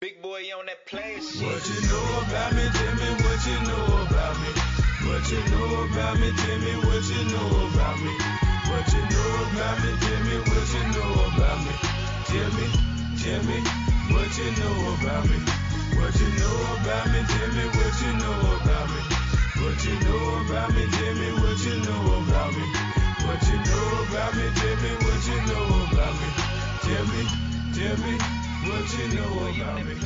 Big boy on that. What you know about me, me what you know about me. What you know about me, me what you know about me. What you know about me, me what you know about me. Tell me what you know about me. What you know about me know about me.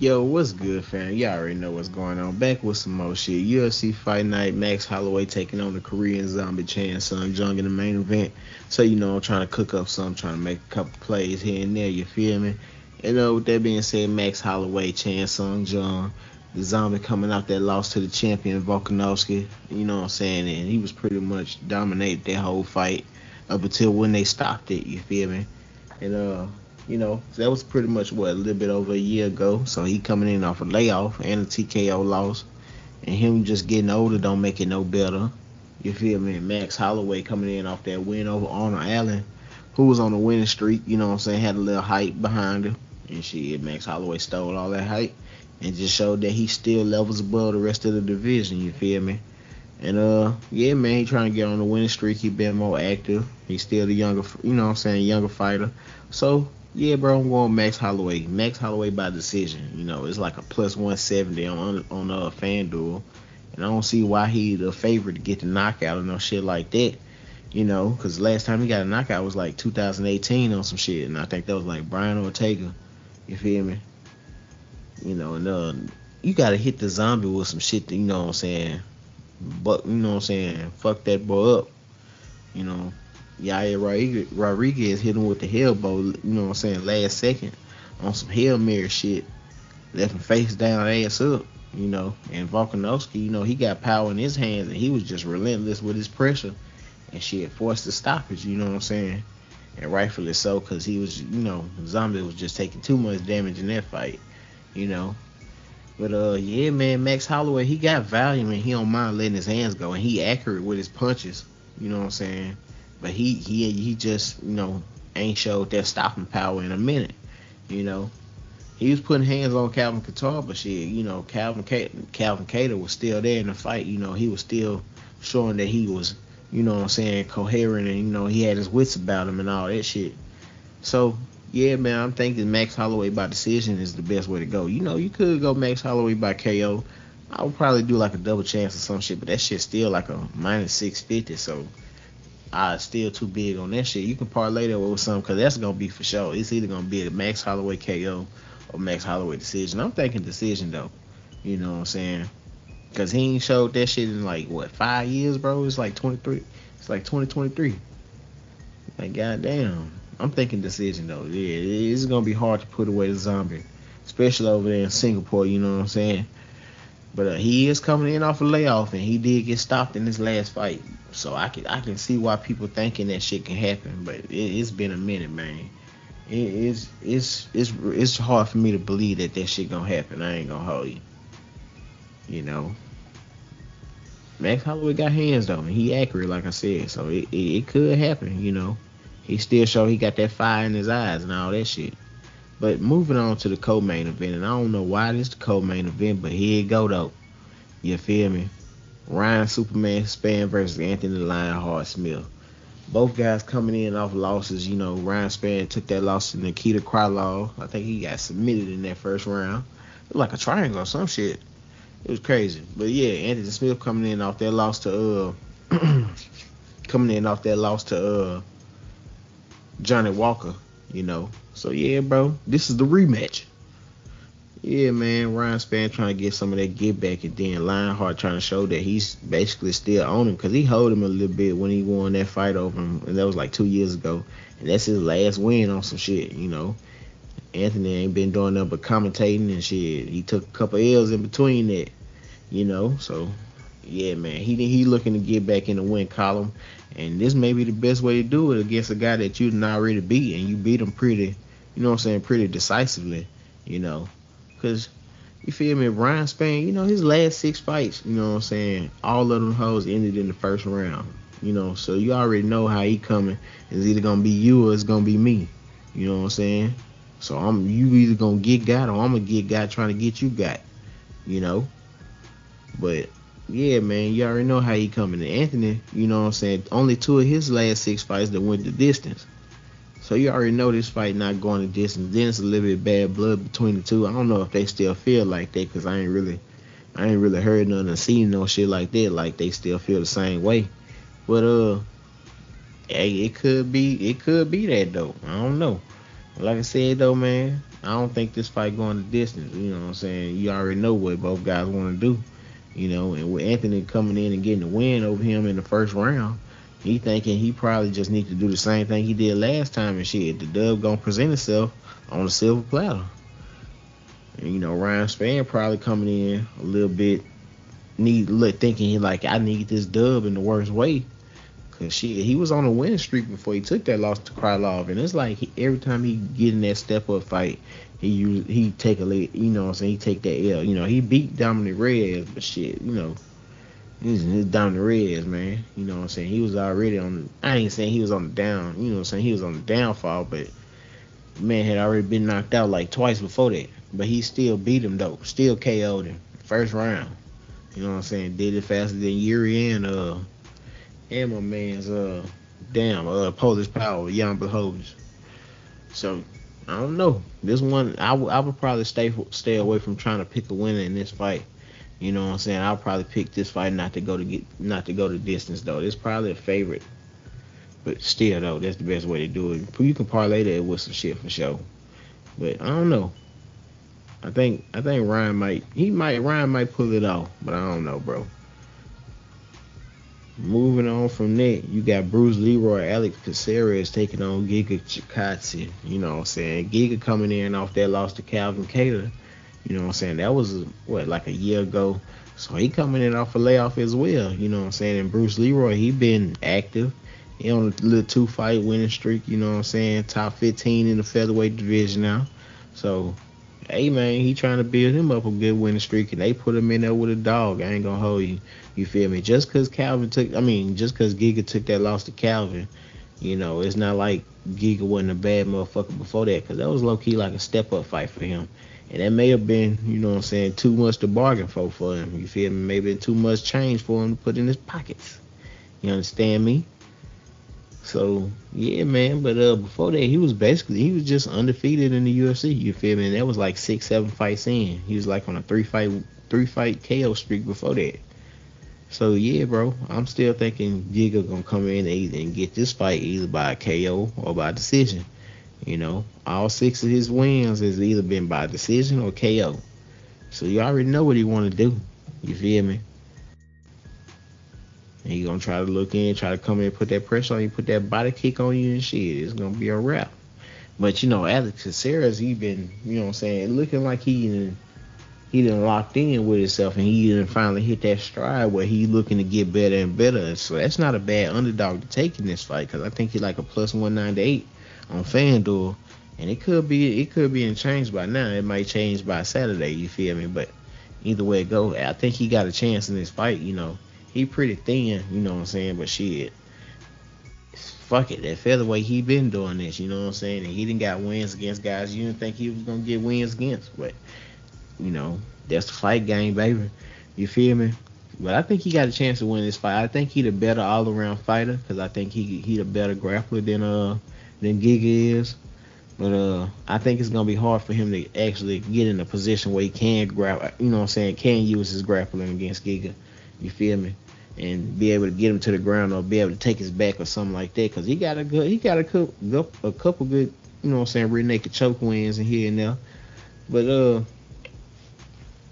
Yo, what's good, fam? Y'all already know what's going on. Back with some more shit. UFC Fight Night, Max Holloway taking on the Korean Zombie Chan Sung Jung in the main event. So, you know, I'm trying to cook up some, trying to make a couple plays here and there, you feel me? You know, with that being said, Max Holloway, Chan Sung Jung, the zombie coming out that lost to the champion, Volkanovski, you know what I'm saying? And he was pretty much dominated that whole fight up until when they stopped it, you feel me? And, uh, you know, that was pretty much what a little bit over a year ago. So he coming in off a layoff and a TKO loss, and him just getting older don't make it no better. You feel me? Max Holloway coming in off that win over Arnold Allen, who was on a winning streak. You know what I'm saying? Had a little hype behind him, and shit, Max Holloway stole all that hype and just showed that he still levels above the rest of the division. You feel me? And uh, yeah, man, he trying to get on the winning streak. He been more active. He's still the younger, you know what I'm saying, younger fighter. So yeah, bro, I'm going Max Holloway. Max Holloway by decision. You know, it's like a plus 170 on on uh, FanDuel, and I don't see why he the favorite to get the knockout or no shit like that. You know, because last time he got a knockout was like 2018 on some shit, and I think that was like Brian Ortega. You feel me? You know, and uh, you gotta hit the zombie with some shit. You know what I'm saying? But you know what I'm saying? Fuck that boy up. You know, Yair Rodriguez, hit him with the elbow, you know what I'm saying, last second on some Hail Mary shit. Left him face down, ass up, you know. And Volkanovski, you know, he got power in his hands and he was just relentless with his pressure. And shit forced the stoppage, you know what I'm saying? And rightfully so, because he was, you know, Zombie was just taking too much damage in that fight, you know. But uh, yeah, man, Max Holloway, he got volume and he don't mind letting his hands go, and he accurate with his punches. You know what I'm saying? But he he he just you know ain't showed that stopping power in a minute. You know, he was putting hands on Calvin Couture, but shit, you know Calvin Ca- Calvin Kattar was still there in the fight. You know, he was still showing that he was you know what I'm saying coherent and you know he had his wits about him and all that shit. So yeah, man, I'm thinking Max Holloway by decision is the best way to go. You know, you could go Max Holloway by KO. I would probably do like a double chance or some shit, but that shit's still like a minus 650. So I still too big on that shit. You can parlay that with something because that's gonna be for sure. It's either gonna be a Max Holloway KO or Max Holloway decision. I'm thinking decision though. You know what I'm saying? Cause he ain't showed that shit in like what five years, bro. It's like 23. It's like 2023. Like goddamn. I'm thinking decision though. Yeah, it's gonna be hard to put away the zombie, especially over there in Singapore. You know what I'm saying? But uh, he is coming in off a layoff, and he did get stopped in his last fight. So I can I can see why people thinking that shit can happen. But it, it's been a minute, man. It, it's it's it's it's hard for me to believe that that shit gonna happen. I ain't gonna hold you. You know. Max Holloway got hands though, and he accurate, like I said. So it, it, it could happen. You know. He still show he got that fire in his eyes and all that shit. But moving on to the co-main event, and I don't know why this the co-main event, but here it go though. You feel me? Ryan Superman Spann versus Anthony Lionheart Smith. Both guys coming in off losses. You know, Ryan Spann took that loss to Nikita Krylov. I think he got submitted in that first round. Like a triangle or some shit. It was crazy. But yeah, Anthony Smith coming in off that loss to uh coming in off that loss to uh Johnny Walker, you know. So yeah, bro, this is the rematch. Yeah, man, Ryan Spann trying to get some of that get back, and then Lionheart trying to show that he's basically still on him because he hold him a little bit when he won that fight over him, and that was like two years ago, and that's his last win on some shit, you know. Anthony ain't been doing nothing but commentating and shit. He took a couple L's in between that, you know. So yeah, man, he he looking to get back in the win column, and this may be the best way to do it against a guy that you didn't already beat, and you beat him pretty, you know what I'm saying, pretty decisively, you know. Cause you feel me, Ryan Spann, you know, his last six fights, you know what I'm saying, all of them hoes ended in the first round. You know, so you already know how he coming. It's either gonna be you or it's gonna be me. You know what I'm saying? So I'm you either gonna get got or I'm gonna get got trying to get you got. You know? But yeah, man, you already know how he coming. And Anthony, you know what I'm saying, only two of his last six fights that went the distance. So you already know this fight not going the distance. Then it's a little bit bad blood between the two. I don't know if they still feel like that because I ain't really, I ain't really heard none or seen no shit like that. Like they still feel the same way. But uh, hey, it could be, it could be that though. I don't know. Like I said though, man, I don't think this fight going the distance. You know what I'm saying? You already know what both guys want to do. You know, and with Anthony coming in and getting the win over him in the first round he thinking he probably just need to do the same thing he did last time and shit. The dub gonna present itself on a silver platter. And, you know, Ryan Spann probably coming in a little bit need look thinking he like I need this dub in the worst way. Cause shit, he was on a winning streak before he took that loss to Krylov, and it's like he, every time he get in that step up fight, he he take a you know what I'm saying he take that L. You know he beat Dominick Reyes, but shit, you know He's, he's the reds, man. You know what I'm saying? He was already on. I ain't saying he was on the down. You know what I'm saying? He was on the downfall, but man had already been knocked out like twice before that. But he still beat him though. Still KO'd him first round. You know what I'm saying? Did it faster than Yuri and uh and my man's uh damn uh Polish Power Jan Blachowicz. So I don't know. This one I, w- I would probably stay stay away from trying to pick a winner in this fight. You know what I'm saying? I'll probably pick this fight not to go to get not to go to distance though. It's probably a favorite. But still though, that's the best way to do it. You can parlay that with some shit for sure. But I don't know. I think I think Ryan might he might Ryan might pull it off, but I don't know, bro. Moving on from that, you got Bruce Leroy, Alex Caceres taking on Giga Chikadze. You know what I'm saying? Giga coming in off that loss to Calvin Kattar. You know what I'm saying? That was what like a year ago. So he coming in off a layoff as well. You know what I'm saying? And Bruce Leroy, he been active. He on a little two fight winning streak. You know what I'm saying? Top 15 in the featherweight division now. So hey man, he trying to build him up a good winning streak, and they put him in there with a dog. I ain't gonna hold you. You feel me? Just cause Calvin took, I mean, just cause Giga took that loss to Calvin, you know, it's not like Giga wasn't a bad motherfucker before that, cause that was low key like a step up fight for him. And that may have been, you know what I'm saying, too much to bargain for for him. You feel me? Maybe too much change for him to put in his pockets. You understand me? So yeah, man. But uh, before that, he was basically he was just undefeated in the UFC. You feel me? And that was like six, seven fights in. He was like on a three fight, three fight KO streak before that. So yeah, bro. I'm still thinking Giga gonna come in and get this fight either by a KO or by decision. You know, all six of his wins has either been by decision or KO. So you already know what he want to do. You feel me? And he gonna try to look in, try to come in, and put that pressure on you, put that body kick on you and shit. It's gonna be a wrap. But you know, Alex Caceres, he been, you know what I'm saying, looking like he done, he done locked in with himself and he done finally hit that stride where he looking to get better and better. So that's not a bad underdog to take in this fight because I think he's like a plus 198 on FanDuel, and it could be it could be in change by now. It might change by Saturday. You feel me? But either way it go, I think he got a chance in this fight. You know, he pretty thin. You know what I'm saying? But shit, fuck it. That featherweight he been doing this. You know what I'm saying? And he didn't got wins against guys you didn't think he was gonna get wins against. But you know, that's the fight game, baby. You feel me? But I think he got a chance to win this fight. I think he the better all around fighter because I think he he the better grappler than uh than Giga is. But uh, I think it's gonna be hard for him to actually get in a position where he can grab, you know what I'm saying, can use his grappling against Giga. You feel me? And be able to get him to the ground or be able to take his back or something like that. Cause he got a good, he got a couple, a couple good, you know what I'm saying, rear naked choke wins in here and there. But uh,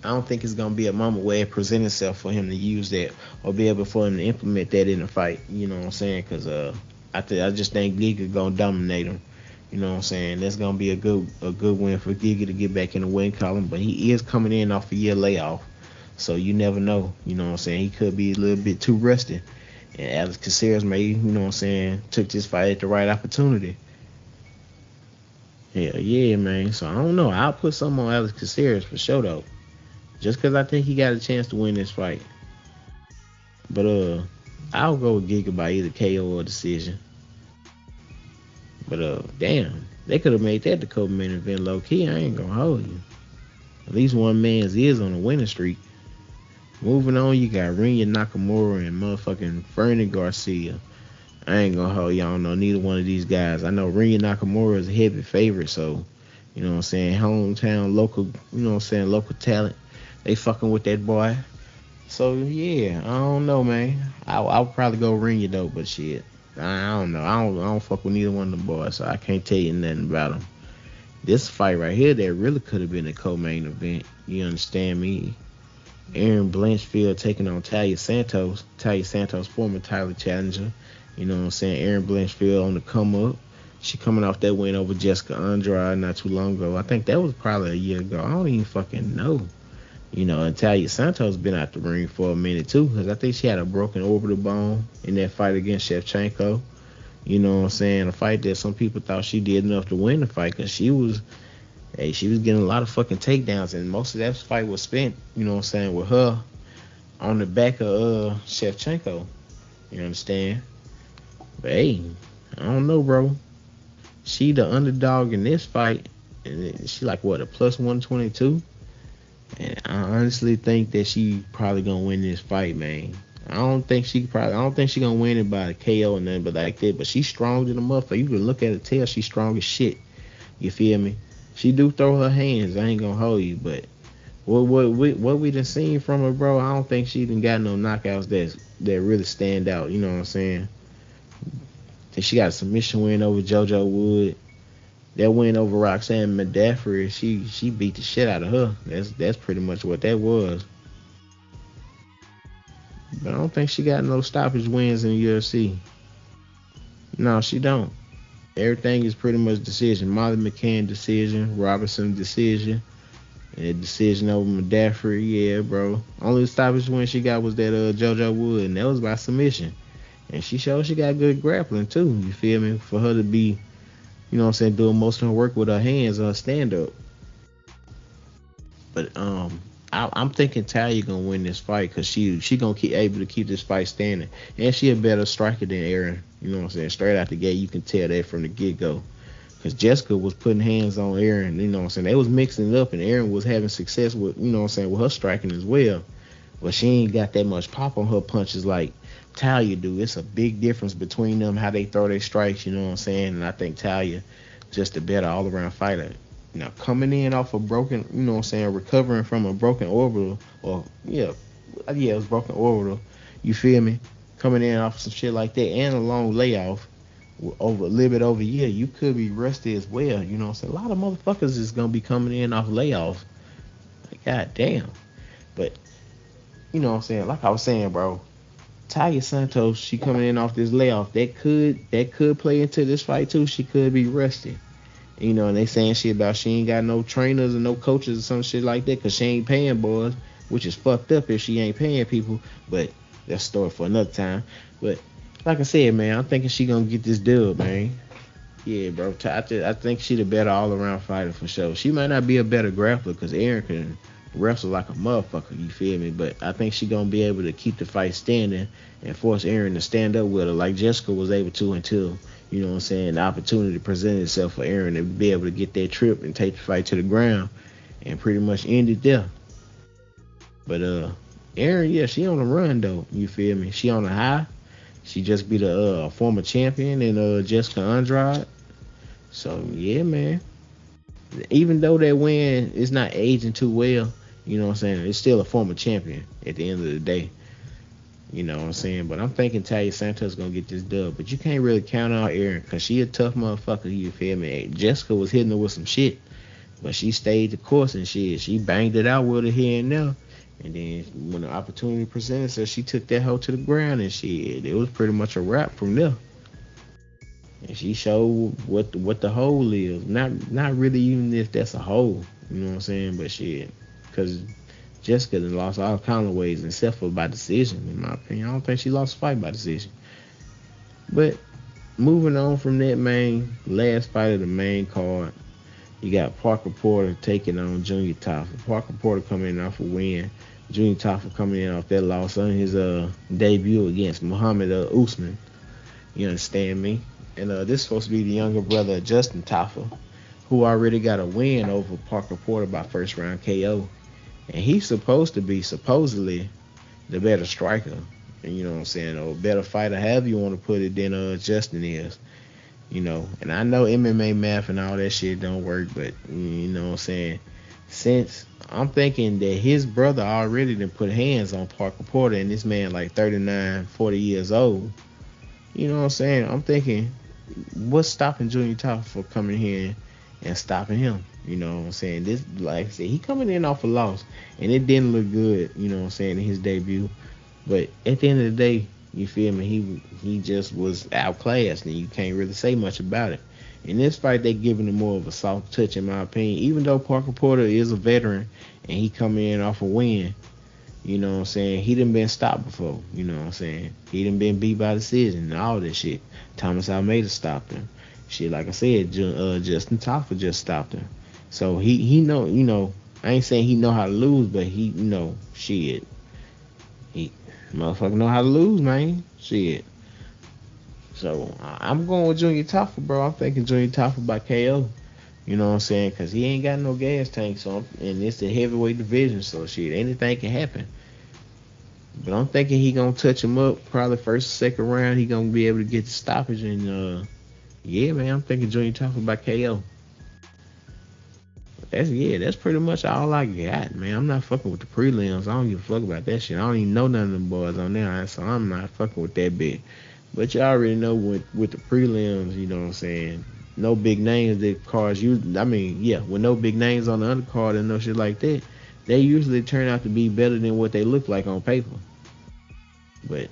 I don't think it's gonna be a moment where it present itself for him to use that or be able for him to implement that in the fight. You know what I'm saying? Cause uh, I th- I just think Giga gonna dominate him. You know what I'm saying? That's gonna be a good a good win for Giga to get back in the win column. But he is coming in off a year layoff, so you never know. You know what I'm saying? He could be a little bit too rusty. And Alex Caceres may, you know what I'm saying, took this fight at the right opportunity. Hell yeah, man. So I don't know. I'll put some on Alex Caceres for sure though. Just cause I think he got a chance to win this fight. But uh I'll go with Giga by either KO or decision. But uh damn, they could have made that the co-main event low key. I ain't gonna hold you. At least one man's is on a winning streak. Moving on, you got Rinya Nakamura and motherfucking Fernie Garcia. I ain't gonna hold y'all know neither one of these guys. I know Rinya Nakamura is a heavy favorite, so you know what I'm saying, hometown local, you know what I'm saying, local talent. They fucking with that boy. So yeah, I don't know, man. I I would probably go Rinya though, but shit, I, I don't know. I don't I don't fuck with neither one of them boys, so I can't tell you nothing about them. This fight right here, that really could have been a co-main event. You understand me? Erin Blanchfield taking on Taila Santos. Taila Santos, former title challenger. You know what I'm saying? Erin Blanchfield on the come up. She coming off that win over Jessica Andrade not too long ago. I think that was probably a year ago. I don't even fucking know. You know, and Taila Santos been out the ring for a minute too, because I think she had a broken orbital bone in that fight against Shevchenko. You know what I'm saying? A fight that some people thought she did enough to win the fight, because she was hey, she was getting a lot of fucking takedowns, and most of that fight was spent, you know what I'm saying, with her on the back of uh Shevchenko. You understand? But hey, I don't know, bro. She the underdog in this fight, and she like what a plus 122. And I honestly think that she probably gonna win this fight, man. I don't think she probably. I don't think she gonna win it by KO and nothing but like that. But she's stronger than a motherfucker. You can look at her tell she's strong as shit. You feel me? She do throw her hands. I ain't gonna hold you, but what what we, what we done seen from her, bro, I don't think she done got no knockouts that that really stand out. You know what I'm saying? And she got a submission win over JoJo Wood. That win over Roxanne Modafferi, she she beat the shit out of her. That's that's pretty much what that was. But I don't think she got no stoppage wins in the UFC. No, she don't. Everything is pretty much decision. Molly McCann decision, Robinson decision, and a decision over Modafferi. Yeah, bro. Only stoppage win she got was that uh, JoJo Wood, and that was by submission. And she showed she got good grappling too. You feel me? For her to be, you know what I'm saying, doing most of her work with her hands on stand up. But um, I, am thinking Talia gonna win this fight because she she gonna keep able to keep this fight standing, and she a better striker than Erin. You know what I'm saying? Straight out the gate, you can tell that from the get go. Because Jessica was putting hands on Erin, you know what I'm saying? They was mixing it up, and Erin was having success with, you know what I'm saying, with her striking as well. But she ain't got that much pop on her punches like Talia do. It's a big difference between them, how they throw their strikes, you know what I'm saying? And I think Talia just a better all around fighter. Now coming in off a broken, you know what I'm saying, recovering from a broken orbital, or yeah, yeah, it was broken orbital. You feel me? coming in off some shit like that and a long layoff over a little bit over a year, you could be rusty as well. You know what I'm saying? A lot of motherfuckers is gonna be coming in off layoff. Like, God damn. But you know what I'm saying? Like I was saying, bro, Taila Santos, she coming in off this layoff. That could that could play into this fight too. She could be rusty. You know, and they saying shit about she ain't got no trainers and no coaches or some shit like that because she ain't paying boys, which is fucked up if she ain't paying people. But that's story for another time. But like I said, man, I'm thinking she gonna get this dub, man. Yeah, bro. I, th- I think she the better all around fighter for sure. She might not be a better grappler because Erin can wrestle like a motherfucker. You feel me? But I think she gonna be able to keep the fight standing and force Erin to stand up with her like Jessica was able to until you know what I'm saying the opportunity presented itself for Erin to be able to get that trip and take the fight to the ground and pretty much end it there. But uh, Erin, yeah, she on the run though. You feel me? She on the high. She just be the uh, former champion and uh, Jessica Andrade. So yeah, man. Even though that win is not aging too well, you know what I'm saying? It's still a former champion at the end of the day. You know what I'm saying? But I'm thinking Taila Santos gonna get this dub. But you can't really count out Erin because she a tough motherfucker. You feel me? Jessica was hitting her with some shit, but she stayed the course and shit. She banged it out with her here and now. And then when the opportunity presented herself, she took that hoe to the ground and she it was pretty much a wrap from there. And she showed what the, what the hole is. Not not really even if that's a hole, you know what I'm saying? But shit, because Jessica done lost all kind of ways except for by decision, in my opinion. I don't think she lost a fight by decision. But moving on from that main last fight of the main card, You got Parker Porter taking on Junior Tafa. Parker Porter coming in off a win. Junior Tafa coming in off that loss on his uh debut against Muhammad uh, Usman. You understand me? And uh, this is supposed to be the younger brother of Justin Tafa, who already got a win over Parker Porter by first round KO. And he's supposed to be supposedly the better striker. And you know what I'm saying, or better fighter, however you want to put it, than uh Justin is. You know, and I know MMA math and all that shit don't work, but you know what I'm saying. Since I'm thinking that his brother already done put hands on Parker Porter, and this man like 39, 40 years old. You know what I'm saying? I'm thinking, what's stopping Junior Top from coming here and stopping him? You know what I'm saying? This, like I said, he coming in off a loss, and it didn't look good. You know what I'm saying in his debut, but at the end of the day, you feel me? He he just was outclassed, and you can't really say much about it. In this fight, they giving him more of a soft touch, in my opinion. Even though Parker Porter is a veteran and he coming in off a win, you know what I'm saying? He didn't been stopped before. You know what I'm saying? He didn't been beat by decision and all this shit. Thomas Almeida stopped him. Shit, like I said, uh, Justin Tafa just stopped him. So he he know, you know, I ain't saying he know how to lose, but he, you know, shit. He Motherfucker know how to lose, man. Shit. So I'm going with Junior Tafa, bro. I'm thinking Junior Tafa by KO. You know what I'm saying? Cause he ain't got no gas tank, so and it's the heavyweight division, so shit, anything can happen. But I'm thinking he gonna touch him up probably first, second round. He gonna be able to get the stoppage, and uh, yeah, man, I'm thinking Junior Tafa by KO that's yeah, that's pretty much all I got, man. I'm not fucking with the prelims. I don't give a fuck about that shit. I don't even know none of them boys on there, so I'm not fucking with that bit. But y'all already know with with the prelims, you know what I'm saying. No big names that cars you. I mean, yeah, with no big names on the undercard and no shit like that, they usually turn out to be better than what they look like on paper. But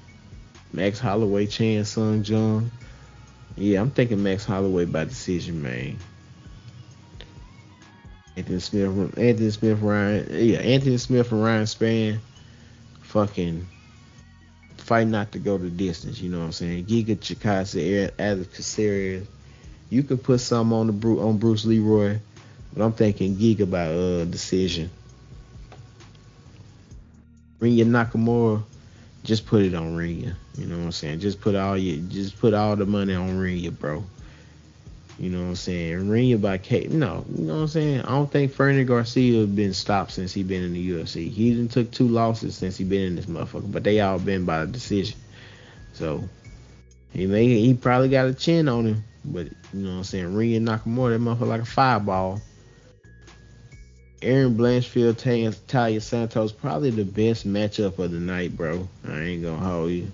Max Holloway, Chan Sung Jung, yeah, I'm thinking Max Holloway by decision, man. Anthony Smith, Anthony Smith, Ryan, yeah, Anthony Smith and Ryan Spann, fucking fight not to go the distance. You know what I'm saying? Giga Alex Caceres. You could put some on the on Bruce Leroy, but I'm thinking Giga by uh decision. Rinya Nakamura, just put it on Rinya. You know what I'm saying? Just put all your, just put all the money on Rinya, bro. You know what I'm saying? Rinya by K. No, you know what I'm saying? I don't think Fernie Garcia been stopped since he been in the UFC. He even took two losses since he been in this motherfucker, but they all been by decision. So he may he probably got a chin on him, but you know what I'm saying? Rinya Nakamura, that motherfucker like a fireball. Erin Blanchfield, Taila Santos, probably the best matchup of the night, bro. I ain't gonna hold you.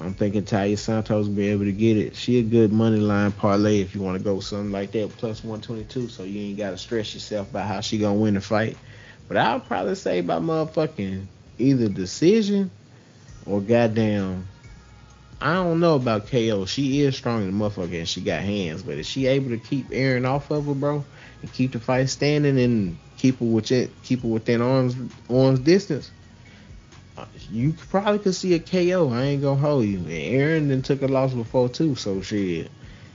I'm thinking Taila Santos will be able to get it. She a good money line parlay if you want to go something like that, plus 122, so you ain't got to stress yourself about how she gonna win the fight. But I'll probably say by motherfucking either decision or goddamn. I don't know about KO. She is strong in the motherfucker and she got hands, but is she able to keep Erin off of her, bro, and keep the fight standing and keep her within keep her within arms arms distance? You probably could see a KO. I ain't gonna hold you. And Erin then took a loss before too, so shit.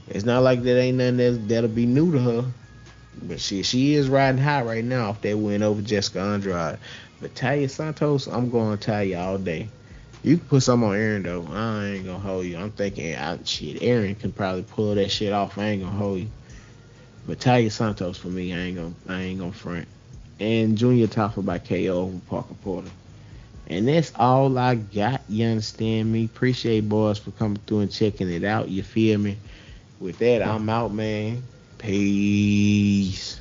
It's not like that ain't nothing that that'll be new to her. But she she is riding high right now off that win over Jessica Andrade. But Taila Santos, I'm going to Talia all day. You can put some on Erin though. I ain't gonna hold you. I'm thinking I, shit, Erin can probably pull that shit off. I ain't gonna hold you. But Taila Santos for me, I ain't gonna I ain't gonna front. And Junior Tafa by KO over Parker Porter. And that's all I got. You understand me? Appreciate boys for coming through and checking it out. You feel me? With that, I'm out, man. Peace.